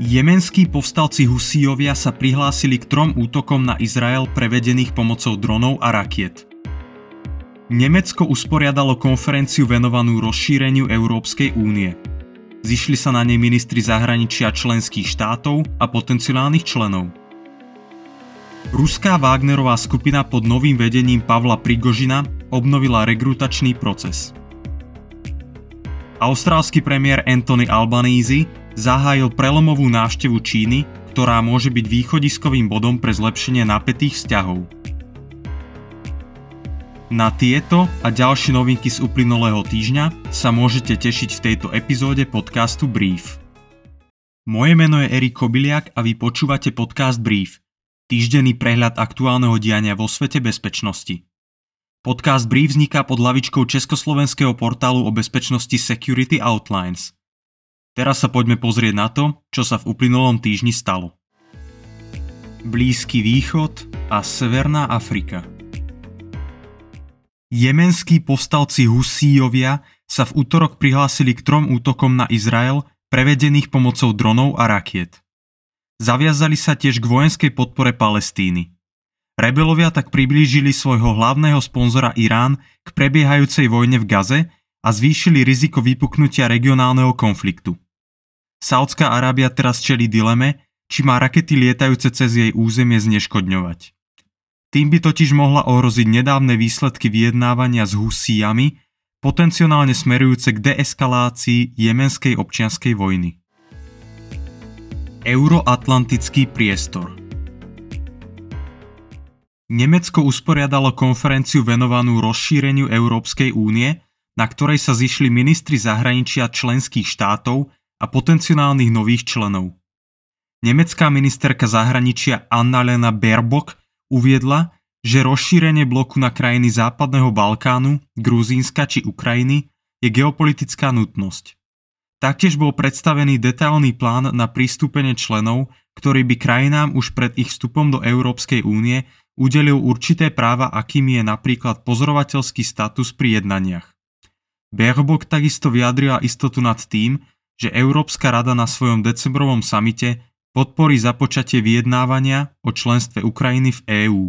Jemenskí povstalci Husíjovia sa prihlásili k trom útokom na Izrael prevedených pomocou dronov a rakiet. Nemecko usporiadalo konferenciu venovanú rozšíreniu Európskej únie. Zišli sa na nej ministri zahraničia členských štátov a potenciálnych členov. Ruská Wagnerová skupina pod novým vedením Pavla Prigožina obnovila rekrutačný proces. Austrálsky premiér Anthony Albanese zahájil prelomovú návštevu Číny, ktorá môže byť východiskovým bodom pre zlepšenie napätých vzťahov. Na tieto a ďalšie novinky z uplynulého týždňa sa môžete tešiť v tejto epizóde podcastu Brief. Moje meno je Erik Kobiliak a vy počúvate podcast Brief, týždenný prehľad aktuálneho diania vo svete bezpečnosti. Podcast Brief vzniká pod lavičkou československého portálu o bezpečnosti Security Outlines – Teraz sa poďme pozrieť na to, čo sa v uplynulom týždni stalo. Blízky východ a Severná Afrika Jemenskí povstalci Husíjovia sa v útorok prihlásili k trom útokom na Izrael, prevedených pomocou dronov a rakiet. Zaviazali sa tiež k vojenskej podpore Palestíny. Rebelovia tak priblížili svojho hlavného sponzora Irán k prebiehajúcej vojne v Gaze a zvýšili riziko vypuknutia regionálneho konfliktu. Saudská Arábia teraz čelí dileme, či má rakety lietajúce cez jej územie zneškodňovať. Tým by totiž mohla ohroziť nedávne výsledky vyjednávania s Husíjami, potenciálne smerujúce k deeskalácii jemenskej občianskej vojny. Euroatlantický priestor Nemecko usporiadalo konferenciu venovanú rozšíreniu Európskej únie, na ktorej sa zišli ministri zahraničia členských štátov a potenciálnych nových členov. Nemecká ministerka zahraničia Annalena Baerbock uviedla, že rozšírenie bloku na krajiny Západného Balkánu, Gruzínska či Ukrajiny je geopolitická nutnosť. Taktiež bol predstavený detailný plán na pristúpenie členov, ktorý by krajinám už pred ich vstupom do Európskej únie udelil určité práva, akými je napríklad pozorovateľský status pri jednaniach. Baerbock takisto vyjadrila istotu nad tým, že Európska rada na svojom decembrovom samite podporí započatie vyjednávania o členstve Ukrajiny v EÚ.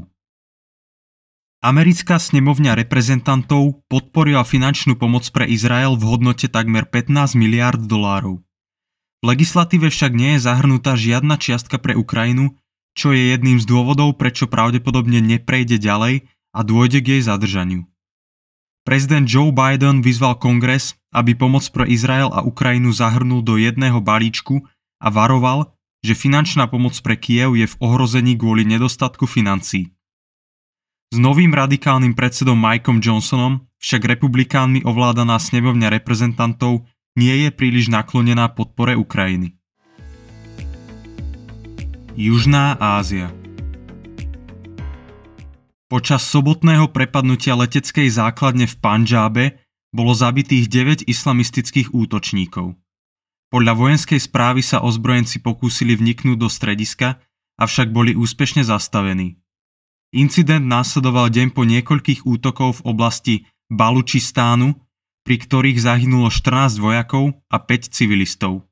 Americká snemovňa reprezentantov podporila finančnú pomoc pre Izrael v hodnote takmer 15 miliárd dolárov. V legislatíve však nie je zahrnutá žiadna čiastka pre Ukrajinu, čo je jedným z dôvodov, prečo pravdepodobne neprejde ďalej a dôjde k jej zadržaniu. Prezident Joe Biden vyzval kongres, aby pomoc pre Izrael a Ukrajinu zahrnul do jedného balíčku a varoval, že finančná pomoc pre Kiev je v ohrození kvôli nedostatku financií. S novým radikálnym predsedom Mikeom Johnsonom však republikánmi ovládaná snebovňa reprezentantov nie je príliš naklonená podpore Ukrajiny. Južná Ázia Počas sobotného prepadnutia leteckej základne v Panžábe bolo zabitých 9 islamistických útočníkov. Podľa vojenskej správy sa ozbrojenci pokúsili vniknúť do strediska, avšak boli úspešne zastavení. Incident následoval deň po niekoľkých útokov v oblasti Balučistánu, pri ktorých zahynulo 14 vojakov a 5 civilistov.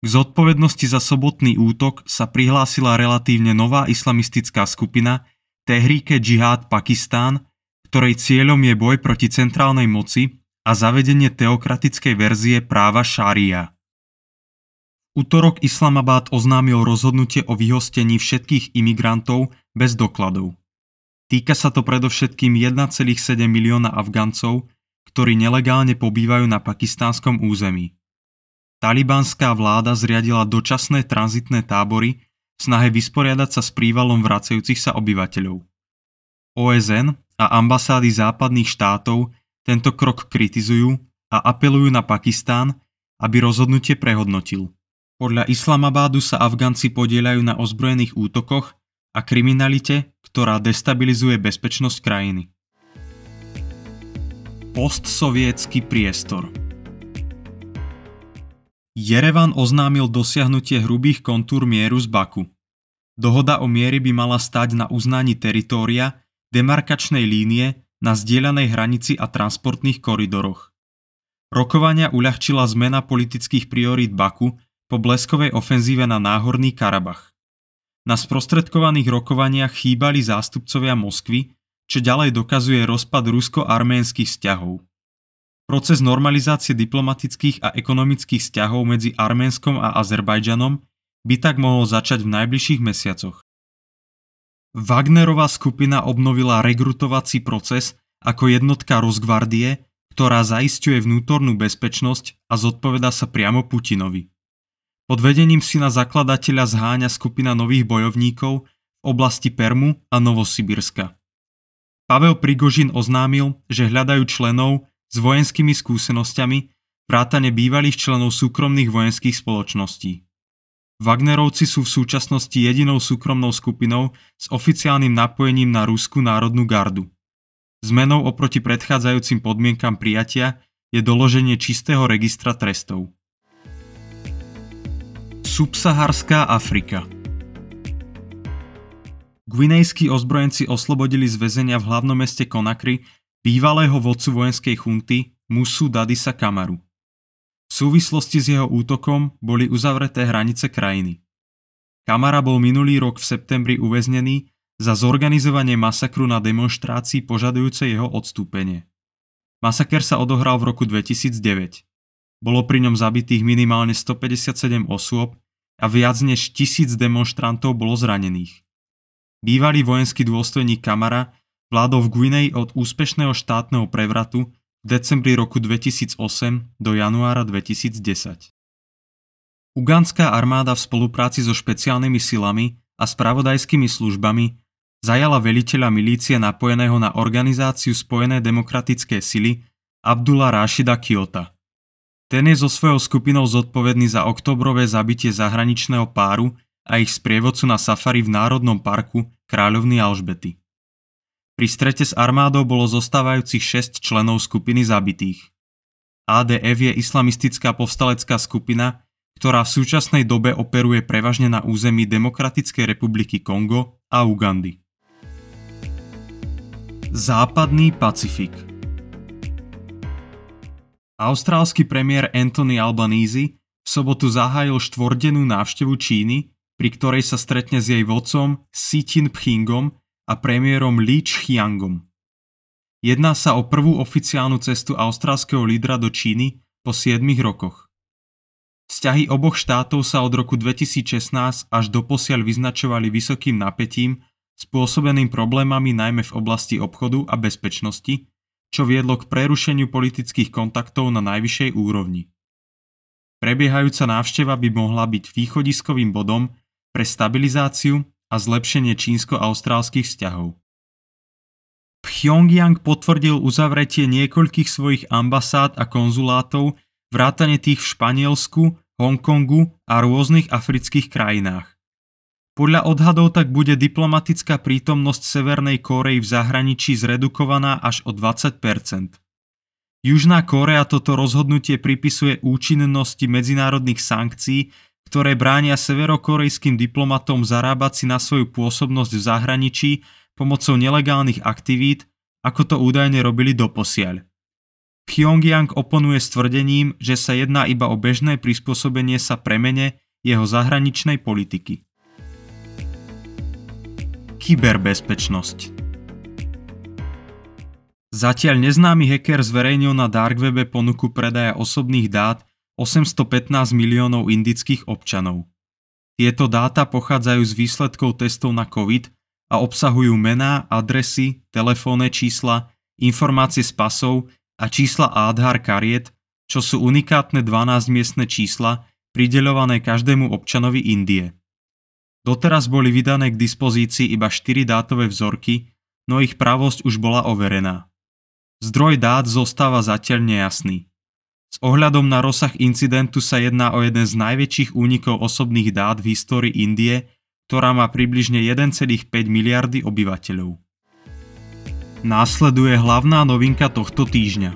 K zodpovednosti za sobotný útok sa prihlásila relatívne nová islamistická skupina Tehrike Džihad Pakistán, ktorej cieľom je boj proti centrálnej moci a zavedenie teokratickej verzie práva šária. Útorok Islamabad oznámil rozhodnutie o vyhostení všetkých imigrantov bez dokladov. Týka sa to predovšetkým 1,7 milióna Afgancov, ktorí nelegálne pobývajú na pakistánskom území. Talibanská vláda zriadila dočasné tranzitné tábory snahe vysporiadať sa s prívalom vracajúcich sa obyvateľov. OSN a ambasády západných štátov tento krok kritizujú a apelujú na Pakistán, aby rozhodnutie prehodnotil. Podľa Islamabádu sa Afganci podielajú na ozbrojených útokoch a kriminalite, ktorá destabilizuje bezpečnosť krajiny. Postsovietský priestor Jerevan oznámil dosiahnutie hrubých kontúr mieru z Baku. Dohoda o miery by mala stať na uznaní teritória, demarkačnej línie na zdieľanej hranici a transportných koridoroch. Rokovania uľahčila zmena politických priorít Baku, po bleskovej ofenzíve na náhorný Karabach. Na sprostredkovaných rokovaniach chýbali zástupcovia Moskvy, čo ďalej dokazuje rozpad rusko-arménskych vzťahov. Proces normalizácie diplomatických a ekonomických vzťahov medzi Arménskom a Azerbajdžanom by tak mohol začať v najbližších mesiacoch. Wagnerová skupina obnovila rekrutovací proces ako jednotka Rosgvardie, ktorá zaistuje vnútornú bezpečnosť a zodpoveda sa priamo Putinovi. Pod vedením syna zakladateľa zháňa skupina nových bojovníkov v oblasti Permu a Novosibirska. Pavel Prigožin oznámil, že hľadajú členov s vojenskými skúsenosťami vrátane bývalých členov súkromných vojenských spoločností. Wagnerovci sú v súčasnosti jedinou súkromnou skupinou s oficiálnym napojením na Ruskú národnú gardu. Zmenou oproti predchádzajúcim podmienkam prijatia je doloženie čistého registra trestov. Subsaharská Afrika Gvinejskí ozbrojenci oslobodili z väzenia v hlavnom meste Konakry bývalého vodcu vojenskej chunty Musu Dadisa Kamaru. V súvislosti s jeho útokom boli uzavreté hranice krajiny. Kamara bol minulý rok v septembri uväznený za zorganizovanie masakru na demonstrácii požadujúce jeho odstúpenie. Masaker sa odohral v roku 2009. Bolo pri ňom zabitých minimálne 157 osôb a viac než tisíc demonstrantov bolo zranených. Bývalý vojenský dôstojník Kamara vládol v Guinei od úspešného štátneho prevratu v decembri roku 2008 do januára 2010. Ugandská armáda v spolupráci so špeciálnymi silami a spravodajskými službami zajala veliteľa milície napojeného na organizáciu Spojené demokratické sily Abdullah Rashida Kiota. Ten je so svojou skupinou zodpovedný za oktobrové zabitie zahraničného páru a ich sprievodcu na safari v Národnom parku kráľovny Alžbety. Pri strete s armádou bolo zostávajúcich 6 členov skupiny zabitých. ADF je islamistická povstalecká skupina, ktorá v súčasnej dobe operuje prevažne na území Demokratickej republiky Kongo a Ugandy. Západný Pacifik Austrálsky premiér Anthony Albanese v sobotu zahájil štvordenú návštevu Číny, pri ktorej sa stretne s jej vodcom Xi Jinpingom a premiérom Li Qiangom. Jedná sa o prvú oficiálnu cestu austrálskeho lídra do Číny po 7 rokoch. Vzťahy oboch štátov sa od roku 2016 až doposiaľ vyznačovali vysokým napätím, spôsobeným problémami najmä v oblasti obchodu a bezpečnosti, čo viedlo k prerušeniu politických kontaktov na najvyššej úrovni. Prebiehajúca návšteva by mohla byť východiskovým bodom pre stabilizáciu a zlepšenie čínsko-austrálskych vzťahov. Pyongyang potvrdil uzavretie niekoľkých svojich ambasád a konzulátov vrátane tých v Španielsku, Hongkongu a rôznych afrických krajinách. Podľa odhadov tak bude diplomatická prítomnosť Severnej Kórei v zahraničí zredukovaná až o 20% Južná Kórea toto rozhodnutie pripisuje účinnosti medzinárodných sankcií, ktoré bránia severokorejským diplomatom zarábať si na svoju pôsobnosť v zahraničí pomocou nelegálnych aktivít, ako to údajne robili doposiaľ. Pyongyang oponuje s tvrdením, že sa jedná iba o bežné prispôsobenie sa premene jeho zahraničnej politiky. Kyberbezpečnosť Zatiaľ neznámy hacker zverejnil na Darkwebe ponuku predaja osobných dát 815 miliónov indických občanov. Tieto dáta pochádzajú z výsledkov testov na COVID a obsahujú mená, adresy, telefónne čísla, informácie z pasov a čísla Aadhar kariet, čo sú unikátne 12-miestne čísla prideľované každému občanovi Indie. Doteraz boli vydané k dispozícii iba 4 dátové vzorky, no ich pravosť už bola overená. Zdroj dát zostáva zatiaľ nejasný. S ohľadom na rozsah incidentu sa jedná o jeden z najväčších únikov osobných dát v histórii Indie, ktorá má približne 1,5 miliardy obyvateľov. Následuje hlavná novinka tohto týždňa.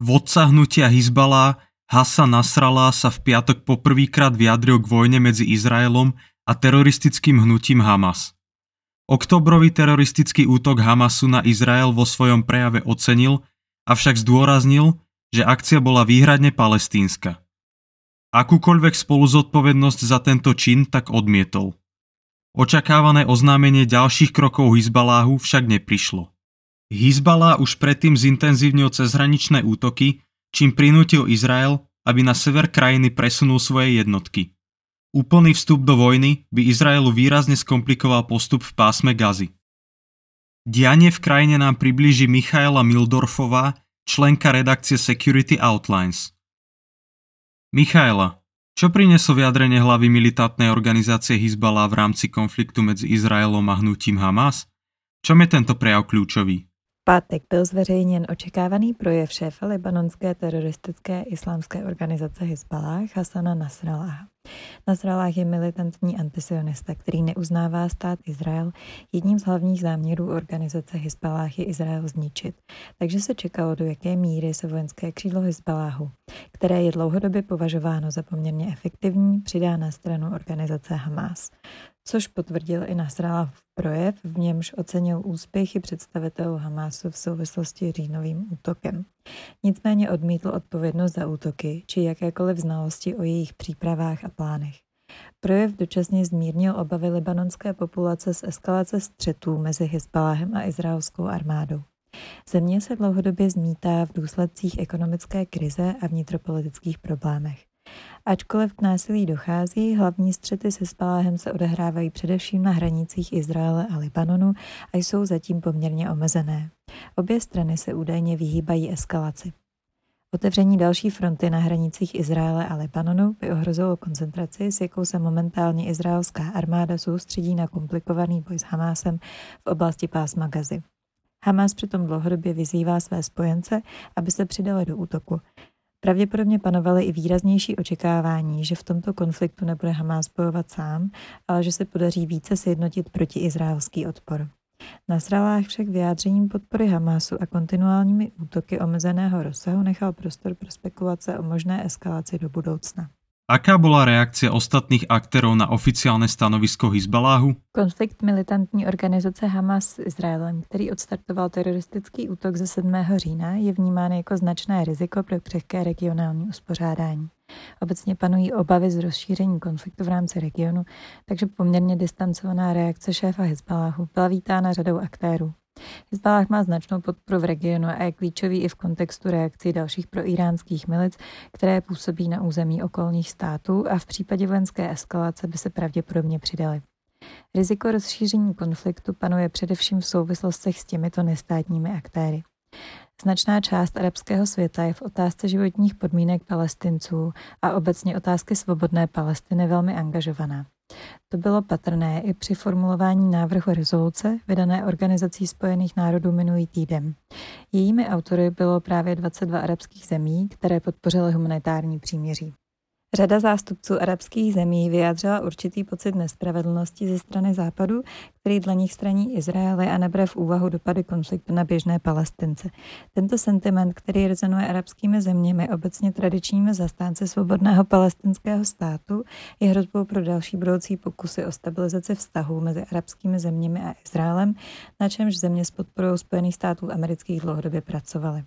Vodca hnutia Hizbala Hassan Nasrallah sa v piatok poprvýkrát vyjadril k vojne medzi Izraelom a teroristickým hnutím Hamas. Oktobrový teroristický útok Hamasu na Izrael vo svojom prejave ocenil, avšak zdôraznil, že akcia bola výhradne palestínska. Akúkoľvek spoluzodpovednosť za tento čin tak odmietol. Očakávané oznámenie ďalších krokov Hizbaláhu však neprišlo. Hizbalá už predtým zintenzívnil cezhraničné útoky, čím prinútil Izrael, aby na sever krajiny presunul svoje jednotky. Úplný vstup do vojny by Izraelu výrazne skomplikoval postup v pásme Gazy. Dianie v krajine nám priblíži Michaela Mildorfová, členka redakcie Security Outlines. Michaela, čo prinieslo vyjadrenie hlavy militantnej organizácie Hizbala v rámci konfliktu medzi Izraelom a hnutím Hamas? Čom je tento prejav kľúčový? Pátek byl zveřejněn očekávaný projev šéfa libanonské teroristické islámské organizace Hezbalah Hasana Nasrallah. Nasrallah je militantní antisionista, který neuznává stát Izrael. Jedním z hlavních záměrů organizace Hezbalah je Izrael zničit. Takže se čekalo, do jaké míry se vojenské křídlo Hezbaláhu, které je dlouhodobě považováno za poměrně efektivní, přidá na stranu organizace Hamas což potvrdil i Nasrallah projev, v němž ocenil úspěchy představitelů Hamásu v souvislosti s říjnovým útokem. Nicméně odmítl odpovědnost za útoky či jakékoliv znalosti o jejich přípravách a plánech. Projev dočasně zmírnil obavy libanonské populace z eskalace střetů mezi Hezbaláhem a izraelskou armádou. Země se dlouhodobě zmítá v důsledcích ekonomické krize a vnitropolitických problémech. Ačkoliv k násilí dochází, hlavní střety se Spaláhem se odehrávají především na hranicích Izraele a Libanonu a jsou zatím poměrně omezené. Obě strany se údajně vyhýbají eskalaci. Otevření další fronty na hranicích Izraele a Libanonu by ohrozilo koncentraci, s jakou se momentálně izraelská armáda soustředí na komplikovaný boj s Hamásem v oblasti pásma Gazy. Hamas přitom dlouhodobě vyzývá své spojence, aby se přidali do útoku. Pravděpodobně panovaly i výraznější očekávání, že v tomto konfliktu nebude Hamás bojovat sám, ale že se podaří více sjednotit proti izraelský odpor. Na Sralách však vyjádřením podpory Hamásu a kontinuálními útoky omezeného rozsahu nechal prostor pro spekulace o možné eskalaci do budoucna. Aká bola reakcia ostatných aktérov na oficiálne stanovisko Hizbaláhu? Konflikt militantní organizace Hamas s Izraelem, který odstartoval teroristický útok ze 7. října, je vnímán jako značné riziko pro křehké regionální uspořádání. Obecně panují obavy z rozšíření konfliktu v rámci regionu, takže poměrně distancovaná reakce šéfa Hezbaláhu byla vítána řadou aktérů. Hezbalah má značnou podporu v regionu a je klíčový i v kontextu reakcí dalších proiránských milic, které působí na území okolních států a v případě vojenské eskalace by se pravděpodobně přidali. Riziko rozšíření konfliktu panuje především v souvislostech s těmito nestátními aktéry. Značná část arabského světa je v otázce životních podmínek palestinců a obecně otázky svobodné Palestiny velmi angažovaná. To bylo patrné i při formulování návrhu rezoluce vydané Organizací spojených národů minulý týden. Jejími autory bylo právě 22 arabských zemí, které podpořily humanitární příměří. Řada zástupců arabských zemí vyjádřila určitý pocit nespravedlnosti ze strany Západu, který dle nich straní Izraele a nebere v úvahu dopady konfliktu na běžné Palestince. Tento sentiment, který rezonuje arabskými zeměmi, obecně tradičními zastánci svobodného palestinského státu, je hrozbou pro další budoucí pokusy o stabilizaci vztahů mezi arabskými zeměmi a Izraelem, na čemž země s podporou Spojených států amerických dlouhodobě pracovaly.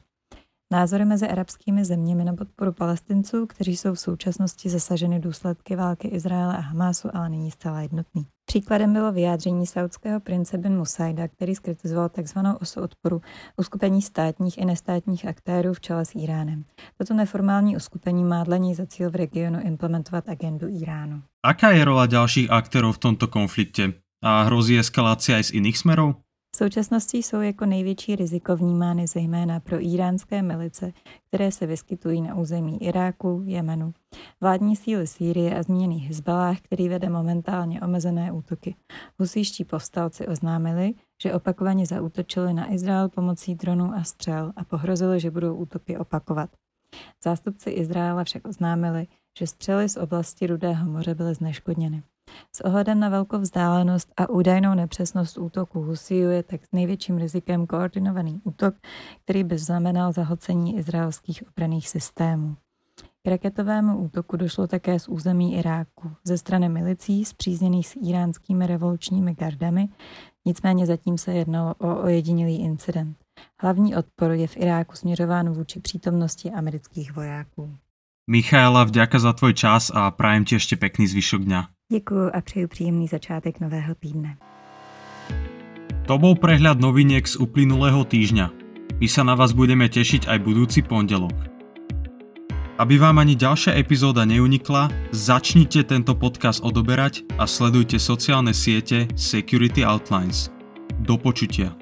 Názory mezi arabskými zeměmi na podporu palestinců, kteří jsou v současnosti zasaženy důsledky války Izraele a Hamásu, ale není zcela jednotný. Příkladem bylo vyjádření saudského prince bin Musaida, který skritizoval tzv. osu odporu uskupení státních i nestátních aktérů v čele s Iránem. Toto neformální uskupení má dle něj za cíl v regionu implementovat agendu Iránu. Aká je rola ďalších aktérov v tomto konflikte? A hrozí eskalácia aj z iných smerov? V současnosti jsou jako největší riziko vnímány zejména pro iránské milice, které se vyskytují na území Iráku, Jemenu. Vládní síly Sýrie a zmíněný Hezbalách, který vede momentálně omezené útoky. Husíští povstalci oznámili, že opakovaně zaútočili na Izrael pomocí dronů a střel a pohrozili, že budou útoky opakovat. Zástupci Izraela však oznámili, že střely z oblasti Rudého moře byly zneškodněny. S ohledem na velkou vzdálenost a údajnou nepřesnost útoku Husiju je tak největším rizikem koordinovaný útok, který by znamenal zahlcení izraelských obraných systémů. K raketovému útoku došlo také z území Iráku, ze strany milicí zpřízněných s iránskými revolučními gardami, nicméně zatím se jednalo o ojedinělý incident. Hlavní odpor je v Iráku směřován vůči přítomnosti amerických vojáků. Michaela, vďaka za tvoj čas a prajem ti ešte pekný zvyšok dňa. Děkuji a přeju příjemný začátek nového týdne. To bol prehľad noviniek z uplynulého týždňa. My sa na vás budeme tešiť aj budúci pondelok. Aby vám ani ďalšia epizóda neunikla, začnite tento podcast odoberať a sledujte sociálne siete Security Outlines. Do počutia.